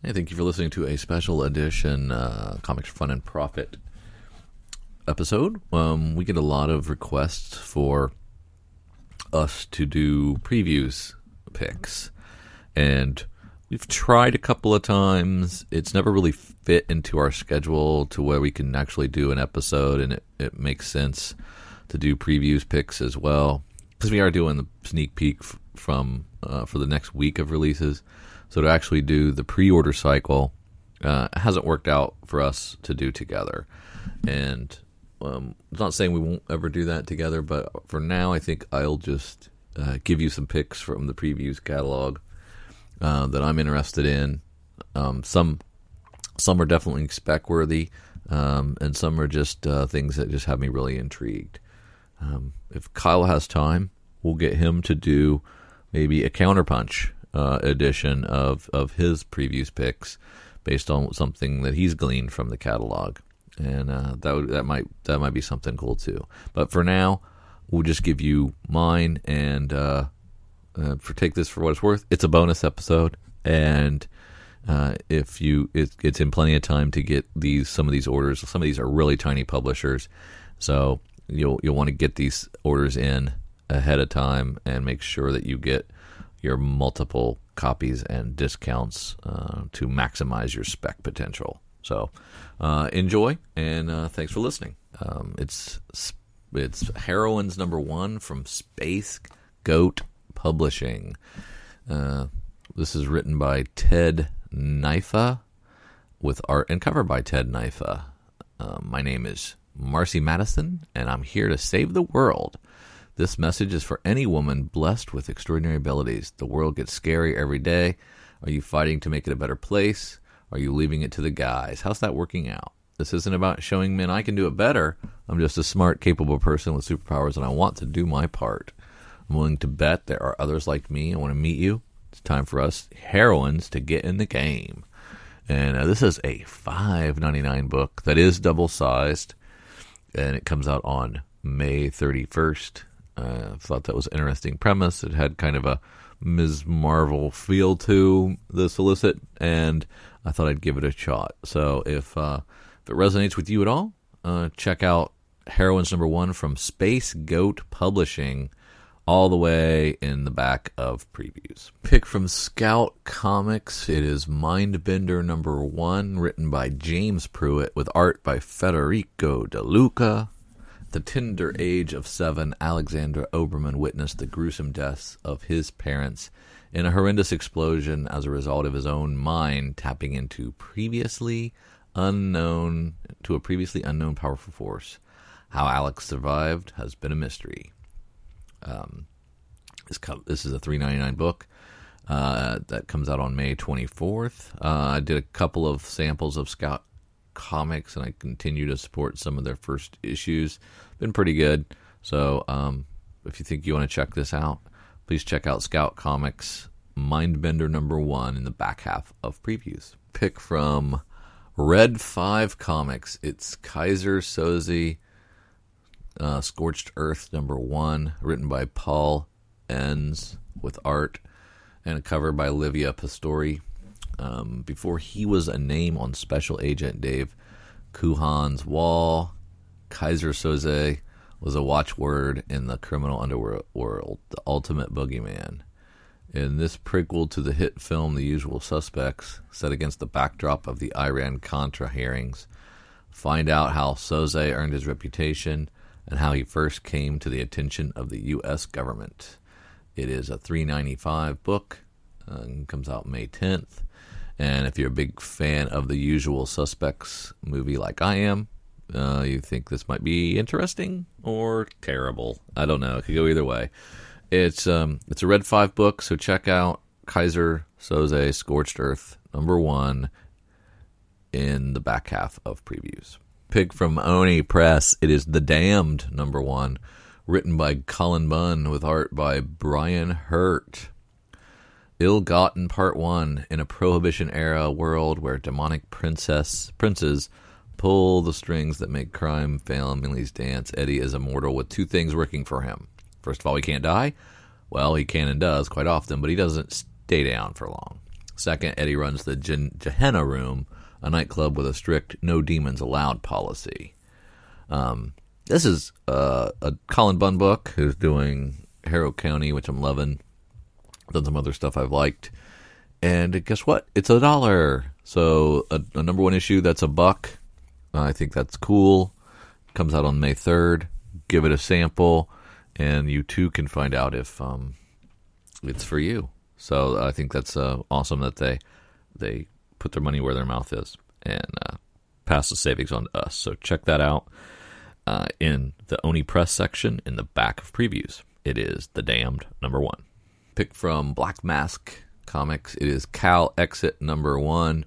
Hey, thank you for listening to a special edition uh, Comics Fun and Profit episode. Um, we get a lot of requests for us to do previews picks, and we've tried a couple of times. It's never really fit into our schedule to where we can actually do an episode, and it, it makes sense to do previews picks as well because we are doing the sneak peek f- from uh, for the next week of releases. So to actually do the pre-order cycle uh, hasn't worked out for us to do together, and um, I'm not saying we won't ever do that together, but for now, I think I'll just uh, give you some picks from the previews catalog uh, that I'm interested in. Um, some some are definitely spec worthy, um, and some are just uh, things that just have me really intrigued. Um, if Kyle has time, we'll get him to do maybe a counterpunch uh, edition of of his previews picks based on something that he's gleaned from the catalog, and uh, that would, that might that might be something cool too. But for now, we'll just give you mine, and uh, uh, for take this for what it's worth. It's a bonus episode, and uh, if you it, it's in plenty of time to get these some of these orders. Some of these are really tiny publishers, so you'll you'll want to get these orders in ahead of time and make sure that you get your multiple copies and discounts uh, to maximize your spec potential. So uh, enjoy and uh, thanks for listening. Um, it's it's Heroines number one from Space Goat Publishing. Uh, this is written by Ted Naifeh with art and cover by Ted Naifeh. Uh, my name is Marcy Madison, and I'm here to save the world. This message is for any woman blessed with extraordinary abilities. The world gets scary every day. Are you fighting to make it a better place? Are you leaving it to the guys? How's that working out? This isn't about showing men I can do it better. I'm just a smart, capable person with superpowers, and I want to do my part. I'm willing to bet there are others like me. I want to meet you. It's time for us heroines to get in the game. And uh, this is a five ninety nine book that is double sized, and it comes out on May thirty first. I thought that was an interesting premise. It had kind of a Ms. Marvel feel to the solicit, and I thought I'd give it a shot. So if uh, if it resonates with you at all, uh, check out Heroines Number One from Space Goat Publishing, all the way in the back of previews. Pick from Scout Comics. It is Mindbender Number One, written by James Pruitt with art by Federico De Luca the tender age of seven, Alexander Oberman witnessed the gruesome deaths of his parents in a horrendous explosion as a result of his own mind tapping into previously unknown to a previously unknown powerful force. How Alex survived has been a mystery. Um, this, co- this is a three ninety nine book. Uh, that comes out on May 24th. Uh, I did a couple of samples of Scout comics and I continue to support some of their first issues. Been pretty good. So um, if you think you want to check this out, please check out Scout Comics Mindbender number one in the back half of previews. Pick from Red 5 Comics. It's Keyser Söze, uh, Scorched Earth number one, written by Paul Enns with art and a cover by Livia Pastori. Um, before he was a name on Special Agent Dave Kujan's wall, Keyser Söze was a watchword in the criminal underworld, the ultimate boogeyman. In this prequel to the hit film The Usual Suspects, set against the backdrop of the Iran Contra hearings, find out how Söze earned his reputation and how he first came to the attention of the U.S. government. It is a 395 book uh, and comes out May 10th. And if you're a big fan of the Usual Suspects movie, like I am, uh, you think this might be interesting or terrible. I don't know. It could go either way. It's um, it's a Red Five book, so check out Keyser Söze Scorched Earth number one in the back half of previews. Pick from Oni Press. It is The Damned number one, written by Cullen Bunn with art by Brian Hurtt. Ill Gotten Part 1 in a Prohibition era world where demonic princess princes pull the strings that make crime families dance, Eddie is immortal with two things working for him. First of all, he can't die. Well, he can and does quite often, but he doesn't stay down for long. Second, Eddie runs the Gen- Room, a nightclub with a strict no demons allowed policy. Um, this is uh, a Cullen Bunn book who's doing Harrow County, which I'm loving. Done some other stuff I've liked. And guess what? It's a dollar. So a, a number one issue that's a buck. I think that's cool. Comes out on May 3rd. Give it a sample, and you too can find out if um, it's for you. So I think that's uh, awesome that they they put their money where their mouth is and uh, pass the savings on to us. So check that out uh, in the Oni Press section in the back of previews. It is The Damned number one. Pick from Black Mask Comics. It is Calexit number one,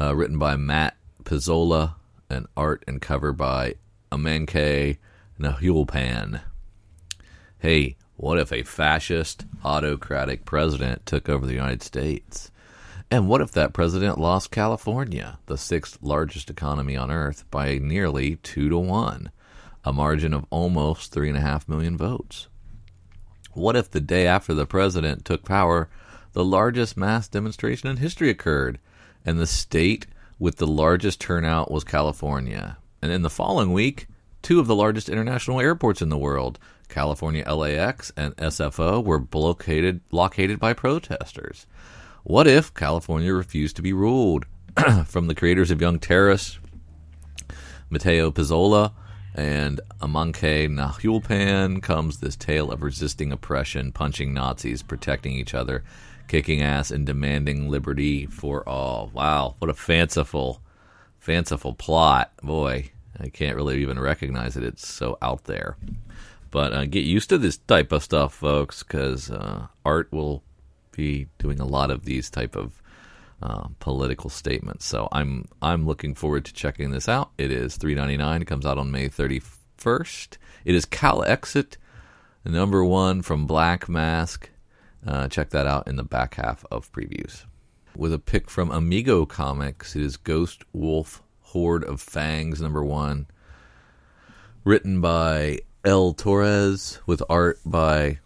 uh, written by Matt Pizzolo and art and cover by Amancay Nahuelpan. Hey, what if a fascist, autocratic president took over the United States? And what if that president lost California, the sixth largest economy on earth, by nearly two to one, a margin of almost three and a half million votes? What if the day after the president took power, the largest mass demonstration in history occurred, and the state with the largest turnout was California? And in the following week, two of the largest international airports in the world, California LAX and SFO, were blockaded, blockaded by protesters. What if California refused to be ruled? From the creators of Young Terrorists, Matteo Pizzolo and Amancay Nahuelpan comes this tale of resisting oppression, punching Nazis, protecting each other, kicking ass, and demanding liberty for all. Wow, what a fanciful, fanciful plot. Boy, I can't really even recognize it. It's so out there. But uh, get used to this type of stuff, folks, because uh, art will be doing a lot of these type of uh, political statements. So I'm I'm looking forward to checking this out. It is three ninety nine. It comes out on May thirty first. It is Calexit, number one from Black Mask. Uh, check that out in the back half of previews. With a pick from Amigo Comics, it is Ghost Wolf Horde of Fangs number one, written by El Torres with art by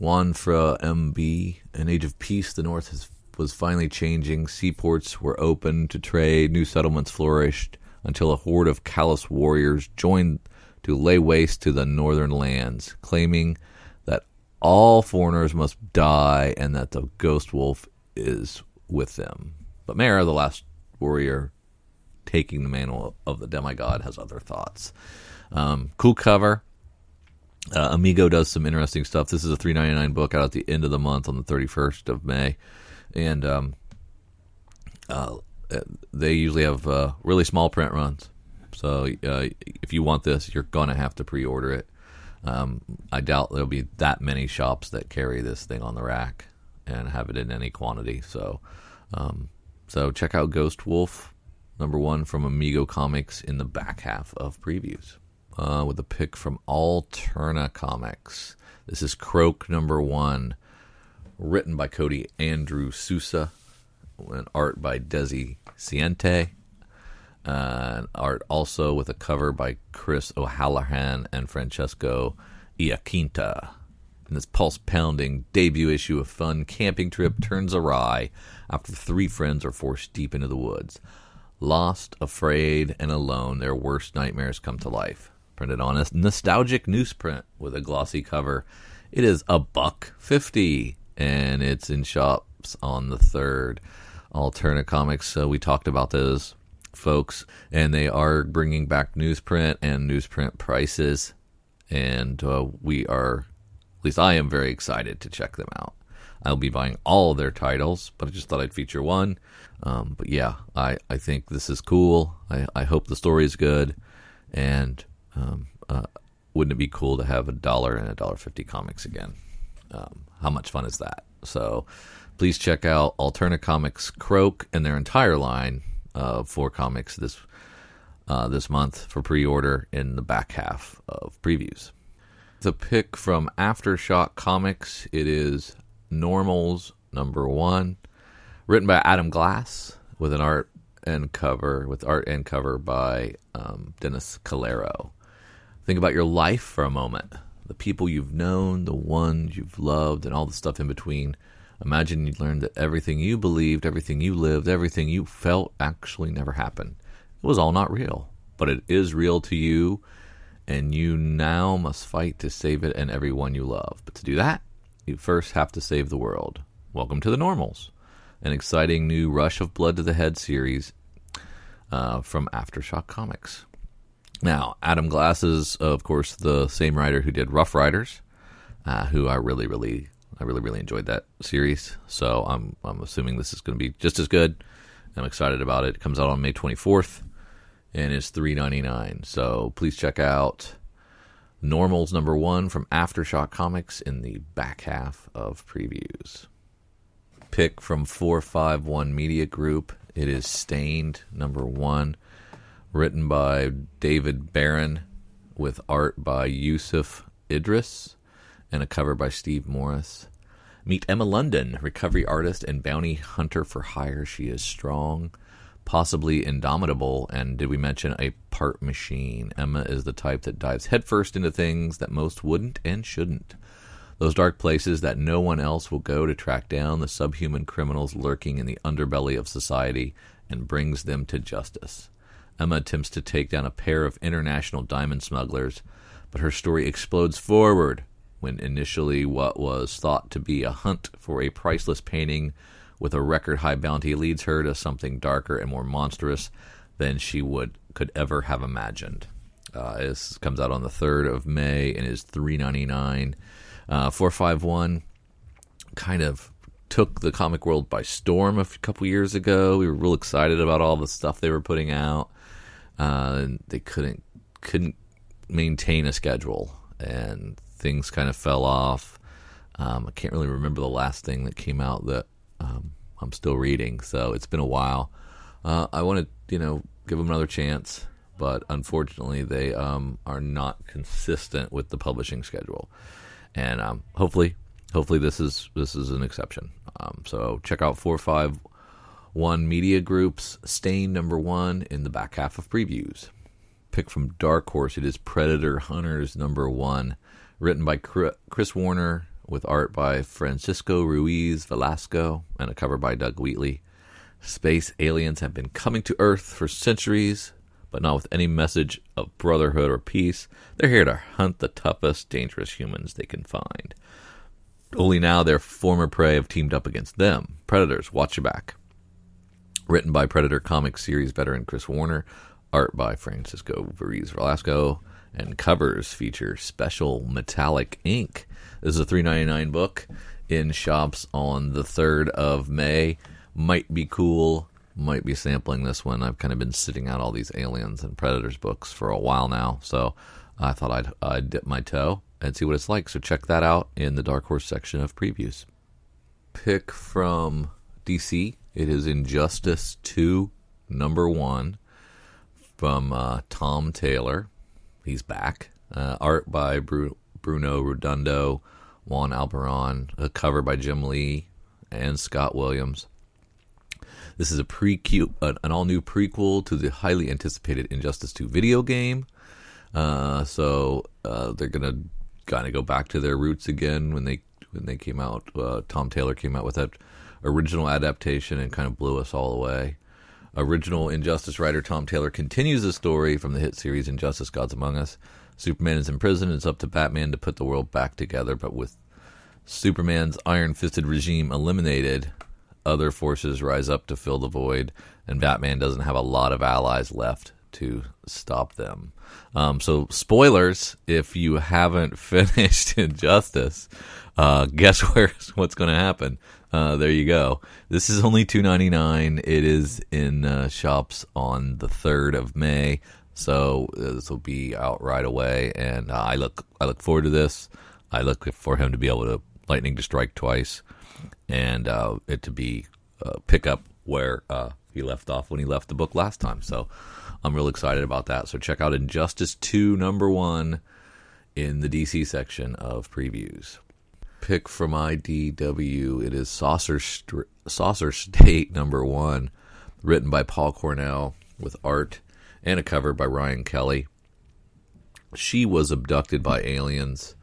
Juanfra MB. An age of peace, the North has, was finally changing. Seaports were open to trade. New settlements flourished until a horde of callous warriors joined to lay waste to the northern lands, claiming that all foreigners must die and that the ghost wolf is with them. But Mara, the last warrior taking the mantle of the demigod, has other thoughts. Um, cool cover. Uh, Amigo does some interesting stuff. This is a three ninety nine book out at the end of the month on the thirty first of May, and um, uh, they usually have uh, really small print runs. So uh, if you want this, you're gonna have to pre order it. Um, I doubt there'll be that many shops that carry this thing on the rack and have it in any quantity. So, um, so check out Ghost Wolf number one from Amigo Comics in the back half of previews uh, with a pick from Alterna Comics. This is Croak number one, written by Cody Andrew Sousa, and art by Desi Ciente. Uh, art also with a cover by Chris O'Halloran and Francesco Iaquinta. And this pulse pounding debut issue of fun camping trip turns awry after three friends are forced deep into the woods. Lost, afraid, and alone, their worst nightmares come to life printed on a nostalgic newsprint with a glossy cover. It is a buck fifty, and it's in shops on the third. Alterna Comics. Uh, we talked about those folks, and they are bringing back newsprint and newsprint prices, and uh, we are, at least I am very excited to check them out. I'll be buying all their titles, but I just thought I'd feature one. Um, but yeah, I, I think this is cool. I, I hope the story is good, and um, uh, wouldn't it be cool to have a dollar and a dollar fifty comics again? Um, how much fun is that? So please check out Alterna Comics Croak and their entire line of four comics this uh, this month for pre-order in the back half of previews. The pick from Aftershock Comics. It is Normals number one, written by Adam Glass with an art and cover with art and cover by um, Dennis Calero. Think about your life for a moment. The people you've known, the ones you've loved, and all the stuff in between. Imagine you learned that everything you believed, everything you lived, everything you felt actually never happened. It was all not real, but it is real to you, and you now must fight to save it and everyone you love. But to do that, you first have to save the world. Welcome to the Normals, an exciting new Rush of Blood to the Head series uh, from Aftershock Comics. Now, Adam Glass is, of course, the same writer who did Rough Riders, uh, who I really, really, I really, really enjoyed that series. So I'm, I'm assuming this is going to be just as good. I'm excited about it. It comes out on May 24th and is $3.99. So please check out Normals number one from Aftershock Comics in the back half of previews. Pick from 451 Media Group. It is Stained number one written by David Baron with art by Yusuf Idris and a cover by Steve Morris. Meet Emma London, recovery artist and bounty hunter for hire. She is strong, possibly indomitable, and did we mention a part machine? Emma is the type that dives headfirst into things that most wouldn't and shouldn't. Those dark places that no one else will go to track down the subhuman criminals lurking in the underbelly of society and brings them to justice. Emma attempts to take down a pair of international diamond smugglers, but her story explodes forward when initially what was thought to be a hunt for a priceless painting with a record high bounty leads her to something darker and more monstrous than she would could ever have imagined. Uh, this comes out on the 3rd of May and is three ninety nine. Uh, 451 kind of took the comic world by storm a couple years ago. We were real excited about all the stuff they were putting out. Uh, they couldn't couldn't maintain a schedule, and things kind of fell off. Um, I can't really remember the last thing that came out that um, I'm still reading, so it's been a while. Uh, I want to, you know, give them another chance, but unfortunately, they um, are not consistent with the publishing schedule, and um, hopefully, hopefully this is this is an exception. Um, so check out four five one Media Group's Stain number one in the back half of previews. Pick from Dark Horse, it is Predator Hunters number one, written by Chris Warner with art by Francisco Ruiz Velasco and a cover by Doug Wheatley. Space aliens have been coming to Earth for centuries, but not with any message of brotherhood or peace. They're here to hunt the toughest, dangerous humans they can find. Only now their former prey have teamed up against them. Predators, watch your back written by Predator Comics series veteran Chris Warner, art by Francisco Ruiz Velasco, and covers feature special metallic ink. This is a three ninety nine book in shops on the third of May. Might be cool. Might be sampling this one. I've kind of been sitting out all these aliens and predators books for a while now, so I thought I'd, I'd dip my toe and see what it's like. So check that out in the Dark Horse section of previews. Pick from DC it is Injustice 2, number one, from uh, Tom Taylor. He's back. Uh, art by Bru- Bruno Redondo, Juan Albarran, a cover by Jim Lee and Scott Williams. This is a pre an all new prequel to the highly anticipated Injustice 2 video game. Uh, so uh, they're gonna kind of go back to their roots again when they when they came out. Uh, Tom Taylor came out with that original adaptation and kind of blew us all away. Original Injustice writer Tom Taylor continues the story from the hit series Injustice Gods Among Us. Superman is in prison. It's up to Batman to put the world back together, but with Superman's iron fisted regime eliminated, other forces rise up to fill the void, and Batman doesn't have a lot of allies left to stop them. Um, so, spoilers if you haven't finished Injustice, uh, guess where what's going to happen? Uh, there you go. This is only two ninety nine. It is in uh, shops on the third of May, so uh, this will be out right away. And uh, I look I look forward to this. I look for him to be able to lightning to strike twice, and uh, it to be pick up where he left off when he left the book last time. So I'm real excited about that. So check out Injustice two number one in the DC section of previews pick from IDW. It is Saucer St- Saucer State number one, written by Paul Cornell with art and a cover by Ryan Kelly. She was abducted by aliens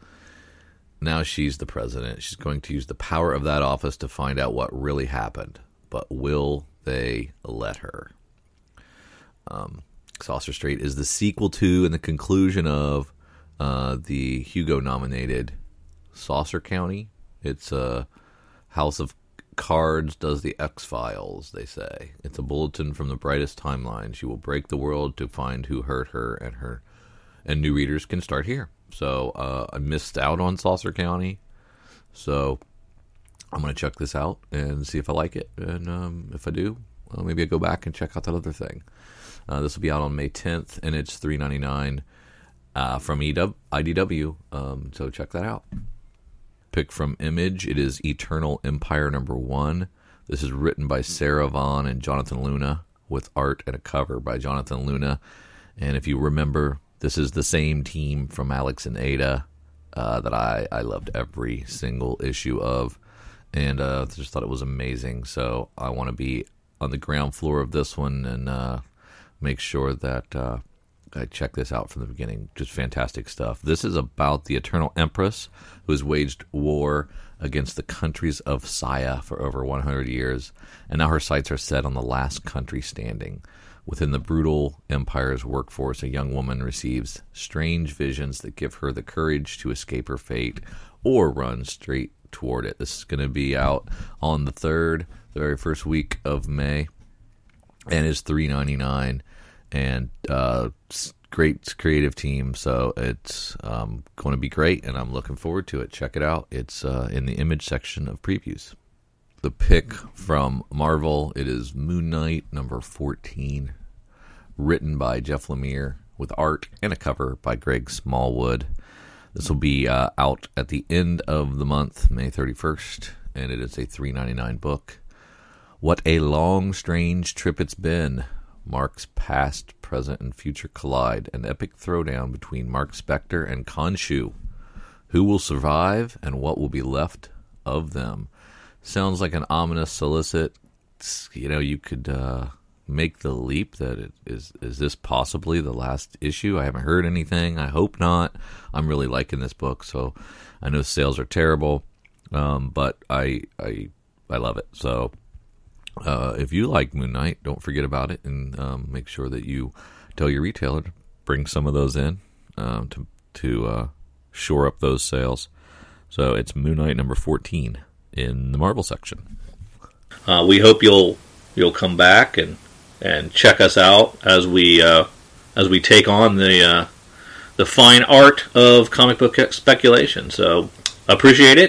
now she's the president. She's going to use the power of that office to find out what really happened. But will they let her? Um, Saucer Street is the sequel to and the conclusion of uh, the Hugo nominated Saucer County. It's a House of Cards does the X Files, they say. It's a bulletin from the brightest timeline. She will break the world to find who hurt her, and her and new readers can start here. So uh, I missed out on Saucer County, so I'm gonna check this out and see if I like it, and um, if I do, well, maybe I go back and check out that other thing. Uh, this will be out on May 10th, and it's $3.99 uh, from EW, IDW. Um, so check that out. Pick from Image. It is Eternal Empire number one. This is written by Sarah Vaughn and Jonathan Luna, with art and a cover by Jonathan Luna. And if you remember, this is the same team from Alex and Ada uh, that I, I loved every single issue of, and uh, just thought it was amazing. So I want to be on the ground floor of this one and uh, make sure that uh, I check this out from the beginning. Just fantastic stuff. This is about the Eternal Empress who has waged war against the countries of Saya for over 100 years, and now her sights are set on the last country standing. Within the brutal empire's workforce, a young woman receives strange visions that give her the courage to escape her fate or run straight toward it. This is going to be out on the 3rd, the very first week of May, and is 3.99 and uh, great creative team. So it's um, going to be great, and I'm looking forward to it. Check it out. It's uh, in the image section of previews. The pick from Marvel it is Moon Knight number 14, written by Jeff Lemire with art and a cover by Greg Smallwood. This will be uh, out at the end of the month, May 31st, and it is a 3.99 book. What a long, strange trip it's been. Mark's past, present, and future collide. An epic throwdown between Mark Spector and Khonshu. Who will survive, and what will be left of them? Sounds like an ominous solicit. You know, you could uh, make the leap that it is is this possibly the last issue? I haven't heard anything. I hope not. I'm really liking this book, so I know sales are terrible, um, but I I I love it. So uh, if you like Moon Knight, don't forget about it, and um, make sure that you tell your retailer to bring some of those in um, to to uh, shore up those sales. So it's Moon Knight number fourteen in the Marvel section. Uh, we hope you'll you'll come back and and check us out as we uh, as we take on the uh, the fine art of comic book speculation. So appreciate it